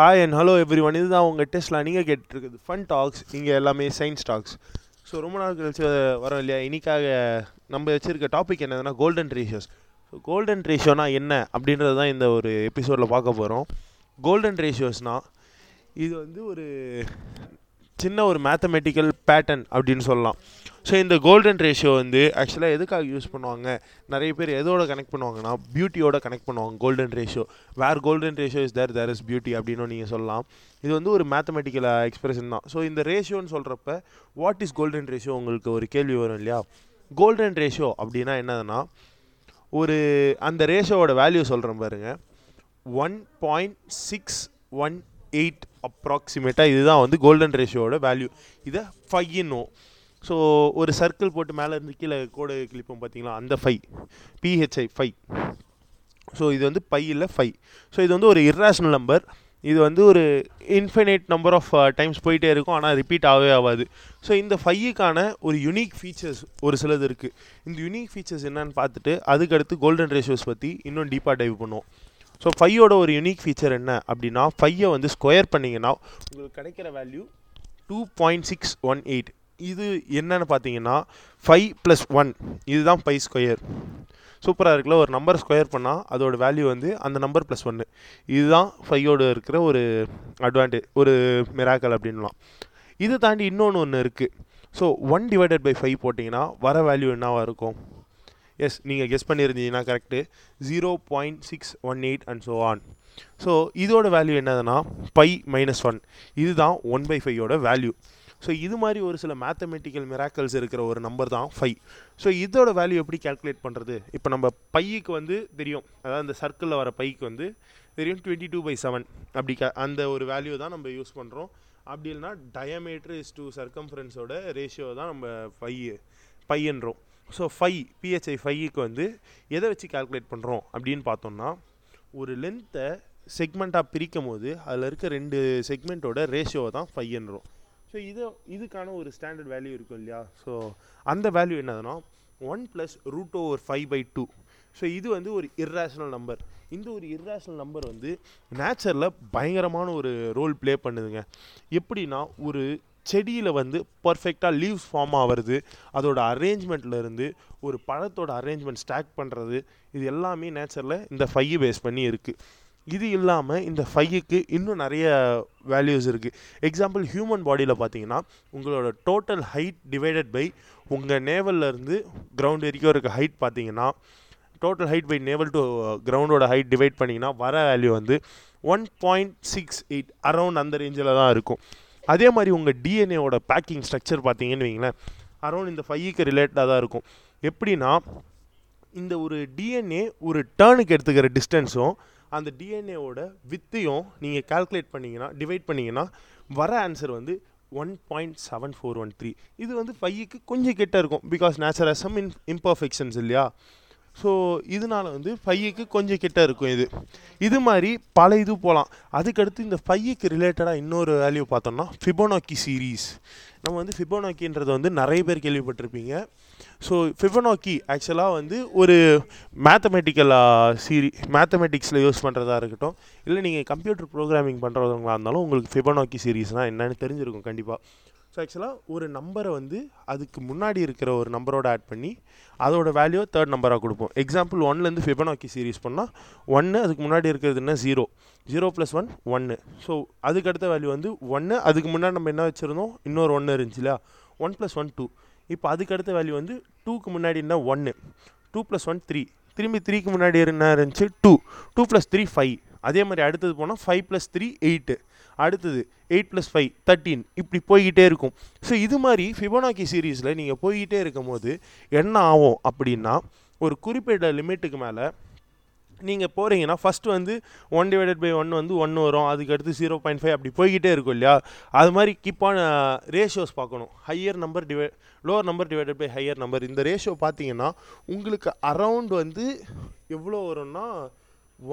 Hi and hello everyone இதுதான் உங்கள் டெஸ்ட்லாம் நீங்கள் கேட்டுருக்குது ஃபன் டாக்ஸ் இங்கே எல்லாமே சயின்ஸ் டாக்ஸ் ஸோ ரொம்ப நாள் கழிச்சு வரோம் இல்லையா? இன்னைக்காக நம்ம வச்சுருக்க டாபிக் என்னதுன்னா கோல்டன் ரேஷியோஸ் கோல்டன் ரேஷியோனா என்ன அப்படின்றது தான் இந்த ஒரு எபிசோடில் பார்க்க போகிறோம் கோல்டன் ரேஷியோஸ்னால் இது வந்து ஒரு சின்ன ஒரு மேத்தமெட்டிக்கல் பேட்டர்ன் அப்படின்னு சொல்லலாம். ஸோ இந்த கோல்டன் ரேஷியோ வந்து ஆக்சுவலாக எதுக்காக யூஸ் பண்ணுவாங்க? நிறைய பேர் எதோட கனெக்ட் பண்ணுவாங்கன்னா பியூட்டியோட கனெக்ட் பண்ணுவாங்க golden ratio where golden ratio is there there is beauty அப்படின்னு நீங்கள் சொல்லலாம். இது வந்து ஒரு மேத்தமெட்டிக்கல் எக்ஸ்பிரஷன் தான். ஸோ இந்த ரேஷியோன்னு சொல்கிறப்ப வாட் இஸ் கோல்டன் ரேஷியோ உங்களுக்கு ஒரு கேள்வி வரும் இல்லையா? கோல்டன் ரேஷியோ அப்படின்னா என்னதுன்னா ஒரு அந்த ரேஷியோட வேல்யூ சொல்கிறேன் பாருங்கள் one point six one eight அப்ராக்சிமேட்டாக இதுதான் வந்து கோல்டன் ரேஷியோட வேல்யூ இதை ஃபைன்னும் ஸோ ஒரு சர்க்கிள் போட்டு மேலே இருந்து கீழே கோடு கிளிப்போம் பார்த்தீங்களா? அந்த ஃபை பிஹெச்ஐ ஃபை ஸோ இது வந்து பை இல்லை ஃபை ஸோ இது வந்து ஒரு இர்ராஷனல் நம்பர் இது வந்து ஒரு இன்ஃபினைட் நம்பர் ஆஃப் டைம்ஸ் போயிட்டே இருக்கும். ஆனால் ரிப்பீட் ஆகவே ஆகாது. ஸோ இந்த ஃபையுக்கான ஒரு யுனிக் ஃபீச்சர்ஸ் ஒரு சிலது இருக்குது இந்த யுனிக் ஃபீச்சர்ஸ் என்னன்னு பார்த்துட்டு அதுக்கடுத்து கோல்டன் ரேஷியோஸ் பற்றி இன்னும் டீப்பாக டைவ் பண்ணுவோம். ஸோ ஃபையோட ஒரு யுனிக் ஃபீச்சர் என்ன அப்படின்னா ஃபையை வந்து ஸ்கொயர் பண்ணிங்கன்னா உங்களுக்கு கிடைக்கிற value two point six one eight இது என்னென்னு பார்த்தீங்கன்னா ஃபைவ் ப்ளஸ் ஒன் இதுதான் ஃபைவ் ஸ்கொயர் சூப்பராக இருக்குல்ல ஒரு நம்பர் ஸ்கொயர் பண்ணால் அதோட வேல்யூ வந்து அந்த நம்பர் ப்ளஸ் ஒன்று இதுதான் ஃபையோடு இருக்கிற ஒரு அட்வான்டேஜ் ஒரு மிராக்கல் அப்படின்லாம் இதை தாண்டி இன்னொன்று ஒன்று இருக்குது so one divided by five போட்டிங்கன்னா வர வேல்யூ என்னவாக இருக்கும்? எஸ் நீங்கள் கெஸ் பண்ணியிருந்தீங்கன்னா correct zero point six one eight and so on so இதோட வேல்யூ என்னதுன்னா பை மைனஸ் ஒன் இதுதான் ஒன் பை ஃபையோட வேல்யூ ஸோ இது மாதிரி ஒரு சில மேத்தமெட்டிக்கல் மிராக்கல்ஸ் இருக்கிற ஒரு நம்பர் தான் ஃபைவ் ஸோ இதோட வேல்யூ எப்படி கால்குலேட் பண்ணுறது இப்போ நம்ம பைக்கு வந்து தெரியும். அதாவது அந்த சர்க்கிளில் வர பைக்கு வந்து தெரியும் டுவெண்ட்டி டூ பை செவன் அப்படி க அந்த ஒரு வேல்யூ தான் நம்ம யூஸ் பண்ணுறோம் அப்படி இல்லைனா டயமீட்டர் இஸ் டூ சர்க்கம்ஃபரன்ஸோட ரேஷியோ தான் நம்ம ஃபை பையன்றோம் ஸோ ஃபை பிஹெச்ஐ ஃபைக்கு வந்து எதை வச்சு கால்குலேட் பண்ணுறோம் அப்படின்னு பார்த்தோம்னா ஒரு லென்த்தை செக்மெண்ட்டாக பிரிக்கும் போது அதில் இருக்க ரெண்டு செக்மெண்ட்டோட ரேஷியோவை தான் ஃபைன்றோம் ஸோ இதை இதுக்கான ஒரு ஸ்டாண்டர்ட் வேல்யூ இருக்கும் இல்லையா? ஸோ அந்த வேல்யூ என்னதுன்னா one plus root over five by two so இது வந்து ஒரு இர்ரேஷனல் நம்பர் இந்த ஒரு இர்ரேஷனல் நம்பர் வந்து நேச்சரில் பயங்கரமான ஒரு ரோல் ப்ளே பண்ணுதுங்க. எப்படின்னா ஒரு செடியில் வந்து பர்ஃபெக்டாக லீவ்ஸ் ஃபார்ம் ஆகிறது அதோட அரேஞ்ச்மெண்ட்டில் இருந்து ஒரு பழத்தோட அரேஞ்ச்மெண்ட் ஸ்டாக் பண்ணுறது இது எல்லாமே நேச்சரில் இந்த ஃபையை பேஸ் பண்ணி இருக்குது இது இல்லாமல் இந்த ஃபையுக்கு இன்னும் நிறைய வேல்யூஸ் இருக்குது எக்ஸாம்பிள் ஹியூமன் பாடியில் பார்த்தீங்கன்னா உங்களோட டோட்டல் ஹைட் டிவைடட் பை உங்கள் நேவல்லேருந்து கிரவுண்ட் வரைக்கும் இருக்க ஹைட் பார்த்தீங்கன்னா total height by navel to கிரவுண்டோட height divide பண்ணிங்கன்னா வர வேல்யூ வந்து one point six eight around அந்த ரேஞ்சில் தான் இருக்கும். அதே மாதிரி உங்கள் டிஎன்ஏவோட பேக்கிங் ஸ்ட்ரக்சர் பார்த்தீங்கன்னு வைங்களேன் அரௌண்ட் இந்த ஃபைக்கு ரிலேட்டடாக தான் இருக்கும். எப்படின்னா இந்த ஒரு டிஎன்ஏ ஒரு டேர்னுக்கு எடுத்துக்கிற டிஸ்டன்ஸும் அந்த டிஎன்ஏவோட வித்தையும் நீங்கள் கால்குலேட் பண்ணிங்கன்னா டிவைட் பண்ணிங்கன்னா வர ஆன்சர் வந்து one point seven four one three இது வந்து ஃபைக்கு கொஞ்சம் கிட்ட இருக்கும். Because nature some in imperfections இல்லையா? ஸோ இதனால் வந்து ஃபையுக்கு கொஞ்சம் கிட்ட இருக்கும் இது. இது மாதிரி பல இது போகலாம் அதுக்கடுத்து இந்த ஃபையுக்கு ரிலேட்டடாக இன்னொரு வேல்யூ பார்த்தோம்னா ஃபிபோனாக்கி சீரீஸ் நம்ம வந்து ஃபிபோனாக்கின்றது வந்து நிறைய பேர் கேள்விப்பட்டிருப்பீங்க. ஸோ ஃபிபோனாக்கி ஆக்சுவலாக வந்து ஒரு மேத்தமெட்டிக்கலாக சீரி மேத்தமெட்டிக்ஸில் யூஸ் பண்ணுறதா இருக்கட்டும். இல்லை நீங்கள் கம்ப்யூட்டர் ப்ரோக்ராமிங் பண்ணுறவங்களா இருந்தாலும் உங்களுக்கு ஃபிபோனாக்கி சீரீஸ்னால் என்னென்னு தெரிஞ்சிருக்கும் கண்டிப்பாக ஸோ ஆக்சுவலாக ஒரு நம்பரை வந்து அதுக்கு முன்னாடி இருக்கிற ஒரு நம்பரோட ஆட் பண்ணி அதோட வேல்யூ தேர்ட் நம்பராக கொடுப்போம். எக்ஸாம்பிள் ஒன்லேருந்து ஃபிபனாக்கி சீரீஸ் பண்ணால் ஒன்று அதுக்கு முன்னாடி இருக்கிறது என்ன? ஜீரோ ஜீரோ ப்ளஸ் ஒன் ஒன்று ஸோ அதுக்கு அடுத்த வேல்யூ வந்து ஒன்று அதுக்கு முன்னாடி நம்ம என்ன வச்சுருந்தோம்? இன்னொரு ஒன்று இருந்துச்சு இல்லையா? ஒன் ப்ளஸ் ஒன் டூ இப்போ அதுக்கு அடுத்த வேல்யூ வந்து டூக்கு முன்னாடி என்ன? ஒன்று டூ ப்ளஸ் ஒன் த்ரீ திரும்பி த்ரீக்கு முன்னாடி என்ன இருந்துச்சு? Two two plus three five அதே மாதிரி அடுத்தது போனால் ஃபைவ் ப்ளஸ் த்ரீ எயிட்டு அடுத்தது எயிட் ப்ளஸ் ஃபைவ் தேர்ட்டீன் இப்படி போய்கிட்டே இருக்கும். ஸோ இது மாதிரி ஃபிபோனாக்கி சீரீஸில் நீங்கள் போய்கிட்டே இருக்கும் போது என்ன ஆகும் அப்படின்னா ஒரு குறிப்பிட்ட லிமிட்டுக்கு மேலே நீங்கள் போகிறீங்கன்னா ஃபஸ்ட்டு வந்து ஒன் டிவைடட் பை ஒன் வந்து ஒன்று வரும். அதுக்கடுத்து ஜீரோ பாயிண்ட் ஃபைவ் அப்படி போய்கிட்டே இருக்கும் இல்லையா? அது மாதிரி கிப்பான ரேஷியோஸ் uh, பார்க்கணும். Higher number divide lower number divided by higher number இந்த ரேஷியோ பார்த்தீங்கன்னா உங்களுக்கு அரவுண்ட் வந்து எவ்வளோ வரும்னா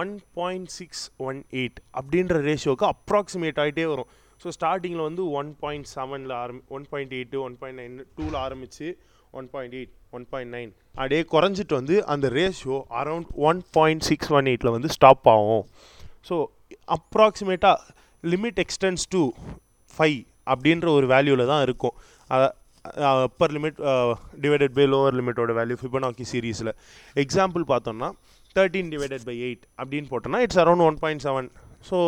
one point six one eight அப்படின்ற ரேஷியோவுக்கு அப்ராக்சிமேட் ஆகிட்டே வரும். ஸோ ஸ்டார்டிங்கில் வந்து ஒன் பாயிண்ட் செவனில் ஆரம்பி one point eight one point nine டூவில் ஆரம்பித்து one point eight one point nine அப்படியே குறைஞ்சிட்டு வந்து அந்த ratio around one point six one எயிட்டில் வந்து ஸ்டாப் ஆகும். ஸோ அப்ராக்சிமேட்டாக லிமிட் எக்ஸ்டென்ஸ் டு ஃபைவ் அப்படின்ற ஒரு வேல்யூவில் தான் இருக்கும். Upper limit divided by lower லிமிட்டோட value Fibonacci சீரீஸில் எக்ஸாம்பிள் பார்த்தோம்னா தேர்ட்டீன் டிவைடட் பை எயிட் அப்படின்னு போட்டோம்னா it's around one point seven so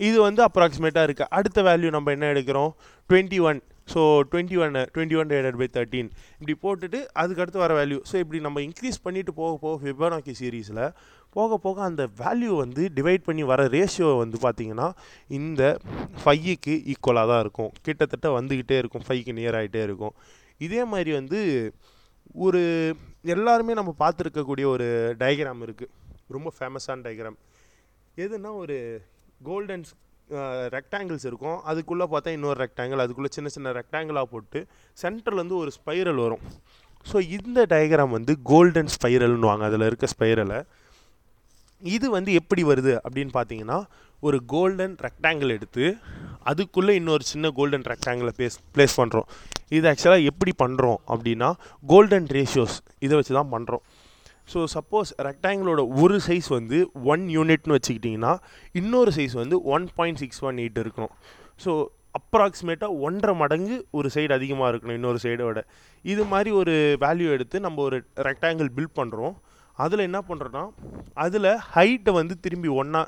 இது வந்து அப்ராக்சிமேட்டாக இருக்குது அடுத்த வேல்யூ நம்ம என்ன எடுக்கிறோம்? Twenty one so twenty one twenty one divided by thirteen இப்படி போட்டுட்டு அதுக்கடுத்து வர வேல்யூ ஸோ இப்படி நம்ம இன்க்ரீஸ் பண்ணிட்டு போக போக ஃபிபனாக்கி சீரீஸில் போக போக அந்த வேல்யூ வந்து டிவைட் பண்ணி வர ரேஷியோ வந்து பார்த்திங்கன்னா இந்த ஃபைக்கு ஈக்குவலாக தான் இருக்கும். கிட்டத்தட்ட வந்துக்கிட்டே இருக்கும். ஃபைக்கு நியர் ஆகிட்டே இருக்கும். இதே மாதிரி வந்து ஒரு எல்லாருமே நம்ம பார்த்துருக்கக்கூடிய ஒரு டயக்ராம் இருக்குது ரொம்ப ஃபேமஸான டயக்ராம் எதுனா ஒரு கோல்டன் ரெக்டாங்கிள்ஸ் இருக்கும். அதுக்குள்ளே பார்த்தா இன்னொரு ரெக்டாங்கிள் அதுக்குள்ளே சின்ன சின்ன ரெக்டாங்கிளாக போட்டு சென்டர்லேருந்து ஒரு ஸ்பைரல் வரும். ஸோ இந்த டயக்ராம் வந்து கோல்டன் ஸ்பைரல்னுவாங்க அதில் இருக்க ஸ்பைரலை இது வந்து எப்படி வருது அப்படின்னு பார்த்தீங்கன்னா ஒரு கோல்டன் ரெக்டாங்கிள் எடுத்து அதுக்குள்ளே இன்னொரு சின்ன கோல்டன் ரெக்டாங்கிளை பேஸ் ப்ளேஸ் பண்ணுறோம் இது ஆக்சுவலாக எப்படி பண்ணுறோம் அப்படின்னா கோல்டன் ரேஷியோஸ் இதை வச்சு தான் பண்ணுறோம் ஸோ சப்போஸ் ரெக்டாங்கிளோட ஒரு சைஸ் வந்து ஒன் யூனிட்னு வச்சுக்கிட்டிங்கன்னா இன்னொரு சைஸ் வந்து one point six one eight இருக்கணும். ஸோ அப்ராக்சிமேட்டாக ஒன்றரை மடங்கு ஒரு சைடு அதிகமாக இருக்கணும் இன்னொரு சைடோட இது மாதிரி ஒரு வேல்யூ எடுத்து நம்ம ஒரு ரெக்டாங்கிள் பில்ட் பண்ணுறோம் அதில் என்ன பண்ணுறோன்னா அதில் ஹைட்டை வந்து திரும்பி ஒன்றா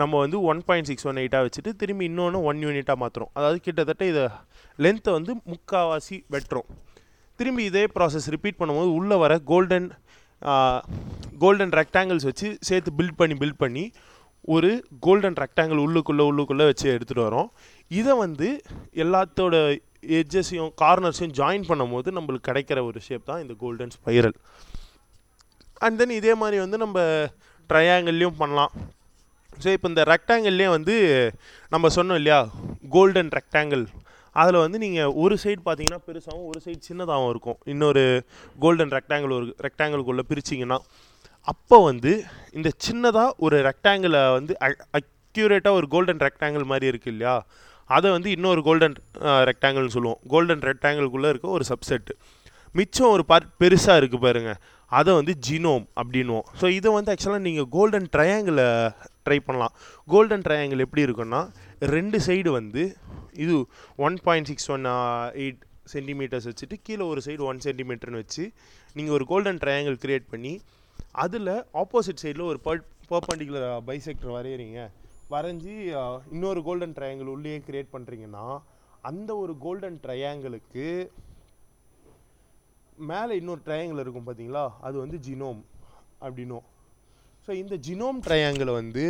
நம்ம வந்து ஒன் பாயிண்ட் சிக்ஸ் ஒன் எயிட்டாக வச்சுட்டு திரும்பி இன்னொன்று ஒன் யூனிட்டாக மாற்றுறோம் அதாவது கிட்டத்தட்ட இதை லென்த்தை வந்து முக்கால்வாசி வெட்டுறோம். திரும்பி இதே ப்ராசஸ் ரிப்பீட் பண்ணும்போது உள்ளே வர கோல்டன் கோல்டன் ரெக்டாங்கிள்ஸ் வச்சு சேர்த்து பில்ட் பண்ணி பில்ட் பண்ணி ஒரு கோல்டன் ரெக்டாங்கிள் உள்ளுக்குள்ளே உள்ளுக்குள்ளே வச்சு எடுத்துகிட்டு வரோம் இதை வந்து எல்லாத்தோட எட்ஜஸையும் கார்னர்ஸையும் ஜாயின் பண்ணும்போது நம்மளுக்கு கிடைக்கிற ஒரு ஷேப் தான் இந்த கோல்டன் ஸ்பைரல் அண்ட் தென் இதே மாதிரி வந்து நம்ம ட்ரையாங்கிள்லேயும் பண்ணலாம். ஸோ இப்போ இந்த ரெக்டாங்கிள்லேயே வந்து நம்ம சொன்னோம் இல்லையா? கோல்டன் ரெக்டாங்கிள் அதில் வந்து நீங்கள் ஒரு சைடு பார்த்தீங்கன்னா பெருசாகவும் ஒரு சைடு சின்னதாகவும் இருக்கும். இன்னொரு கோல்டன் ரெக்டாங்கிள் ஒரு ரெக்டாங்கிளுக்குள்ளே பிரிச்சிங்கன்னா அப்போ வந்து இந்த சின்னதாக ஒரு ரெக்டாங்கிளை வந்து அக்யூரேட்டாக ஒரு கோல்டன் ரெக்டாங்கிள் மாதிரி இருக்குது இல்லையா? அதை வந்து இன்னொரு கோல்டன் ரெக்டாங்கிள்னு சொல்லுவோம். கோல்டன் ரெக்டாங்கிள்குள்ளே இருக்க ஒரு சப்செட்டு மிச்சம் ஒரு பார்ட் பெருசாக இருக்குது பாருங்கள் அதை வந்து ஜினோம் அப்படின்வோம் ஸோ இதை வந்து ஆக்சுவலாக நீங்கள் கோல்டன் ட்ரையாங்கிளை ட்ரை பண்ணலாம். கோல்டன் ட்ரையாங்கிள் எப்படி இருக்குன்னா ரெண்டு சைடு வந்து இது one point six one eight centimetres வச்சுட்டு கீழே ஒரு சைடு ஒன் சென்டிமீட்டர்னு வச்சு நீங்கள் ஒரு கோல்டன் ட்ரையாங்கிள் க்ரியேட் பண்ணி அதில் ஆப்போசிட் சைடில் ஒரு பர் பர்பண்டிகுலர் பைசெக்டர் வரைகிறீங்க வரைஞ்சி இன்னொரு கோல்டன் ட்ரையாங்கிள் உள்ளே க்ரியேட் பண்ணுறீங்கன்னா அந்த ஒரு கோல்டன் ட்ரையாங்கிளுக்கு மேலே இன்னொரு ட்ரையாங்கிள் இருக்கும் பார்த்தீங்களா அது வந்து ஜினோம் அப்படின்னும் ஸோ இந்த ஜினோம் ட்ரையாங்கிளை வந்து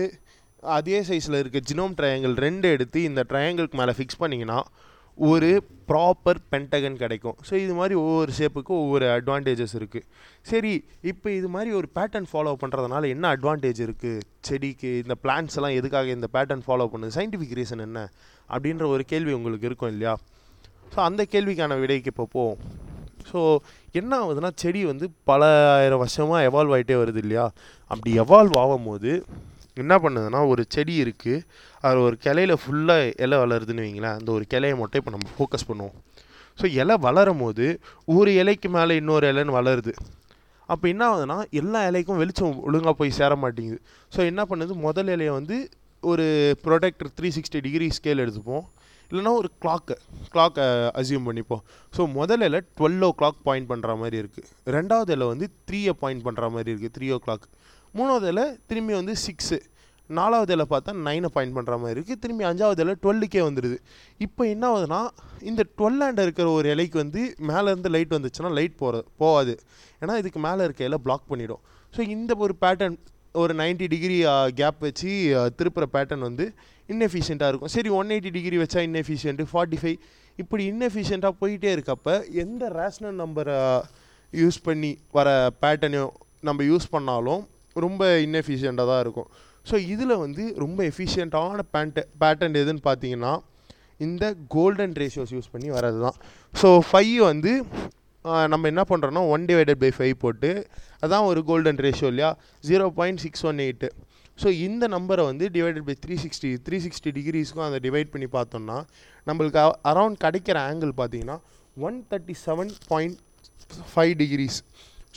அதே சைஸில் இருக்க ஜினோம் ட்ரையாங்கிள் ரெண்டு எடுத்து இந்த ட்ரையாங்கிளுக்கு மேலே ஃபிக்ஸ் பண்ணிங்கன்னா ஒரு ப்ராப்பர் பென்டகன் கிடைக்கும். ஸோ இது மாதிரி ஒவ்வொரு ஷேப்புக்கும் ஒவ்வொரு அட்வான்டேஜஸ் இருக்குது சரி இப்போ இது மாதிரி ஒரு பேட்டர்ன் ஃபாலோ பண்ணுறதுனால என்ன அட்வான்டேஜ் இருக்குது செடிக்கு இந்த பிளான்ஸ் எல்லாம் எதுக்காக இந்த பேட்டர்ன் ஃபாலோ பண்ணுது? சயின்டிஃபிக் ரீசன் என்ன? அப்படின்ற ஒரு கேள்வி உங்களுக்கு இருக்கும் இல்லையா? ஸோ அந்த கேள்விக்கான விடைக்கு இப்போ போவோம். ஸோ என்ன ஆகுதுன்னா செடி வந்து பல ஆயிரம் வருஷமாக எவால்வ் ஆகிட்டே வருது இல்லையா? அப்படி எவால்வ் ஆகும் போது என்ன பண்ணுதுன்னா ஒரு செடி இருக்குது அதில் ஒரு கிளையில ஃபுல்லாக இலை வளருதுன்னு வைங்களேன். அந்த ஒரு கிளையை மட்டும் இப்போ நம்ம ஃபோக்கஸ் பண்ணுவோம். ஸோ இலை வளரும் போது ஒரு இலைக்கு மேலே இன்னொரு இலைன்னு வளருது. அப்போ என்ன ஆகுதுன்னா எல்லா இலைக்கும் வெளிச்சம் ஒழுங்காக போய் சேர மாட்டேங்குது. ஸோ என்ன பண்ணுது? முதல் இலையை வந்து ஒரு protractor three sixty degree scale எடுத்துப்போம். இல்லைனா ஒரு கிளாக்கு கிளாக்கை அசியூம் பண்ணிப்போம். ஸோ முதல்ல டுவெல் ஓ கிளாக் பாயிண்ட் பண்ணுற மாதிரி இருக்குது ரெண்டாவது வந்து த்ரீயை பாயிண்ட் பண்ணுற மாதிரி இருக்குது த்ரீ ஓ கிளாக் மூணாவது திரும்பி வந்து சிக்ஸு நாலாவது பார்த்தா நைனை பாயிண்ட் பண்ணுற மாதிரி இருக்குது திரும்பி அஞ்சாவது டுவெல்லுக்கே வந்துடுது இப்போ என்ன ஆகுதுன்னா இந்த டுவெல்லாண்ட இருக்கிற ஒரு இலைக்கு வந்து மேலேருந்து லைட் வந்துச்சுன்னா லைட் போகிற போகாது. ஏன்னா இதுக்கு மேலே இருக்க இலை பிளாக் பண்ணிடும். ஸோ இந்த ஒரு பேட்டர்ன் ஒரு நைன்ட்டி டிகிரி கேப் வச்சு திருப்புற பேட்டர்ன் வந்து இன்னெஃபிஷியண்ட்டாக இருக்கும். சரி ஒன் எயிட்டி டிகிரி வச்சா இன்னெஃபிஷியன்ட்டு ஃபார்ட்டி ஃபைவ் இப்படி இன்னெஃபிஷியண்ட்டாக போயிட்டே இருக்கப்ப எந்த ரேஷ்னல் நம்பரை யூஸ் பண்ணி வர பேட்டர்னையும் நம்ம யூஸ் பண்ணாலும் ரொம்ப இன்னெஃபிஷியண்ட்டாக தான் இருக்கும். ஸோ இதில் வந்து ரொம்ப எஃபிஷியண்ட்டான பேண்ட்டு பேட்டர்ன் எதுன்னு பார்த்தீங்கன்னா இந்த கோல்டன் ரேஷியோஸ் யூஸ் பண்ணி வர்றது தான் ஸோ ஃபைவ் வந்து நம்ம என்ன பண்ணுறோன்னா ஒன் டிவைடட் பை ஃபைவ் போட்டு அதான் ஒரு கோல்டன் ரேஷியோ இல்லையா? Zero point six one eight so இந்த நம்பரை வந்து divided by three sixty three sixty டிகிரிஸ்க்கும் அதை டிவைட் பண்ணி பார்த்தோம்னா நம்மளுக்கு அரவுண்ட் கிடைக்கிற ஆங்கிள் பார்த்தீங்கன்னா one thirty seven point five degrees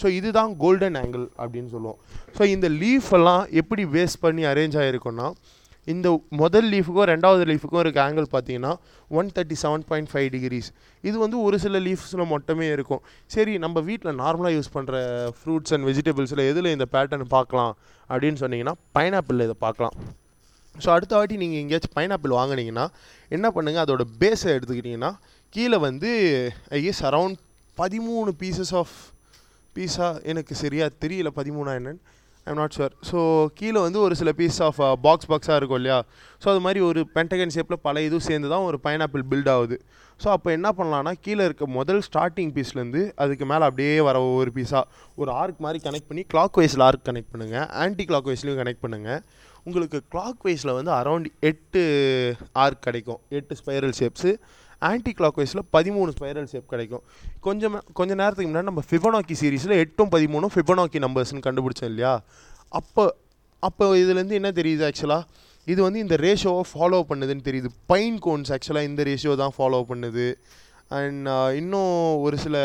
so இதுதான் கோல்டன் ஆங்கிள் அப்படின்னு சொல்லுவோம். ஸோ இந்த லீஃப் எல்லாம் எப்படி வேஸ்ட் பண்ணி அரேஞ்ச் ஆகிருக்குன்னா இந்த முதல் லீஃபுக்கும் ரெண்டாவது லீஃபுக்கும் இருக்க ஆங்கிள் பார்த்தீங்கன்னா one thirty seven point five degrees இது வந்து ஒரு சில லீஃப்ஸில் மட்டுமே இருக்கும். சரி நம்ம வீட்டில் நார்மலாக யூஸ் பண்ணுற ஃப்ரூட்ஸ் அண்ட் வெஜிடபிள்ஸில் எதில் இந்த பேட்டர்ன் பார்க்கலாம் அப்படின்னு சொன்னீங்கன்னா பைனாப்பிளில் இதை பார்க்கலாம். ஸோ அடுத்த வாட்டி நீங்கள் எங்கேயாச்சும் பைனாப்பிள் வாங்குனீங்கன்னா என்ன பண்ணுங்கள் அதோட பேஸை எடுத்துக்கிட்டிங்கன்னா கீழே வந்து ஐ கெஸ் அரவுண்ட் பதிமூணு பீசஸ் ஆஃப் பீஸா எனக்கு சரியாக தெரியல பதிமூணா என்னன்னு. ஐம் நாட் ஷுர் ஸோ கீழே வந்து ஒரு சில பீஸ் ஆஃப் பாக்ஸ் பாக்ஸாக இருக்கும் இல்லையா? ஸோ அது மாதிரி ஒரு பென்டகன் ஷேப்பில் பல இதுவும் சேர்ந்து தான் ஒரு பைனாப்பிள் பில்ட் ஆகுது. ஸோ அப்போ என்ன பண்ணலான்னா கீழே இருக்க முதல் ஸ்டார்டிங் பீஸ்லேருந்து அதுக்கு மேலே அப்படியே வர ஒவ்வொரு பீஸாக ஒரு ஆர்க் மாதிரி கனெக்ட் பண்ணி கிளாக் வைஸில் ஆர்க் கனெக்ட் பண்ணுங்கள் ஆன்டி கிளாக் வைஸ்லையும் கனெக்ட் பண்ணுங்கள் உங்களுக்கு கிளாக் வைஸில் வந்து அரௌண்ட் எட்டு ஆர்க் கிடைக்கும். எட்டு ஸ்பைரல் ஷேப்ஸு ஆன்டி கிளாக் வைஸில் பதிமூணு ஸ்பைரல் ஷேப் கிடைக்கும். கொஞ்சம் கொஞ்ச நேரத்துக்கு முன்னாடி நம்ம ஃபிபனாக்கி சீரிஸில் எட்டும் பதிமூணும் ஃபிபனாக்கி நம்பர்ஸ்னு கண்டுபிடிச்சோம் இல்லையா? அப்போ அப்போ இதுலேருந்து என்ன தெரியுது ஆக்சுவலாக இது வந்து இந்த ரேஷியோவை ஃபாலோ பண்ணுதுன்னு தெரியுது. பைன் கோன்ஸ் ஆக்சுவலாக இந்த ரேஷியோ தான் ஃபாலோ பண்ணுது. அண்ட் uh, இன்னும் ஒரு சில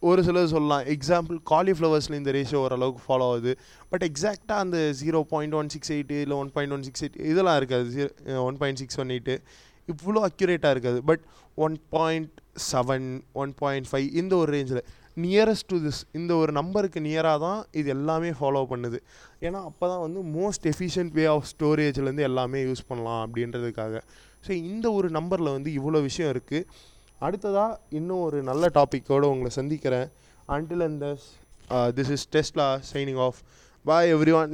ஒரு சிலர் சொல்லலாம். எக்ஸாம்பிள் காலிஃப்ளவர்ஸில் இந்த ரேஷியோ ஓரளவுக்கு ஃபாலோ ஆகுது. பட் எக்ஸாக்டாக அந்த zero point one six eight இல்லை one point one six eight இதெல்லாம் இருக்காது. Zero one point six one eight இவ்வளோ அக்யூரேட்டாக இருக்காது. But one point seven one point five இந்த ஒரு ரேஞ்சில் நியரஸ்ட் டு திஸ் இந்த ஒரு நம்பருக்கு நியராக தான் இது எல்லாமே ஃபாலோ பண்ணுது. ஏன்னா அப்போ தான் வந்து மோஸ்ட் எஃபிஷியன்ட் வே ஆஃப் ஸ்டோரேஜ்லேருந்து எல்லாமே யூஸ் பண்ணலாம் அப்படின்றதுக்காக. ஸோ இந்த ஒரு நம்பரில் வந்து இவ்வளோ விஷயம் இருக்குது அடுத்ததாக இன்னும் ஒரு நல்ல டாப்பிக்கோடு உங்களை சந்திக்கிறேன். அன்டில் அண்ட் திஸ் இஸ் டெஸ்ட்லா signing off bye every one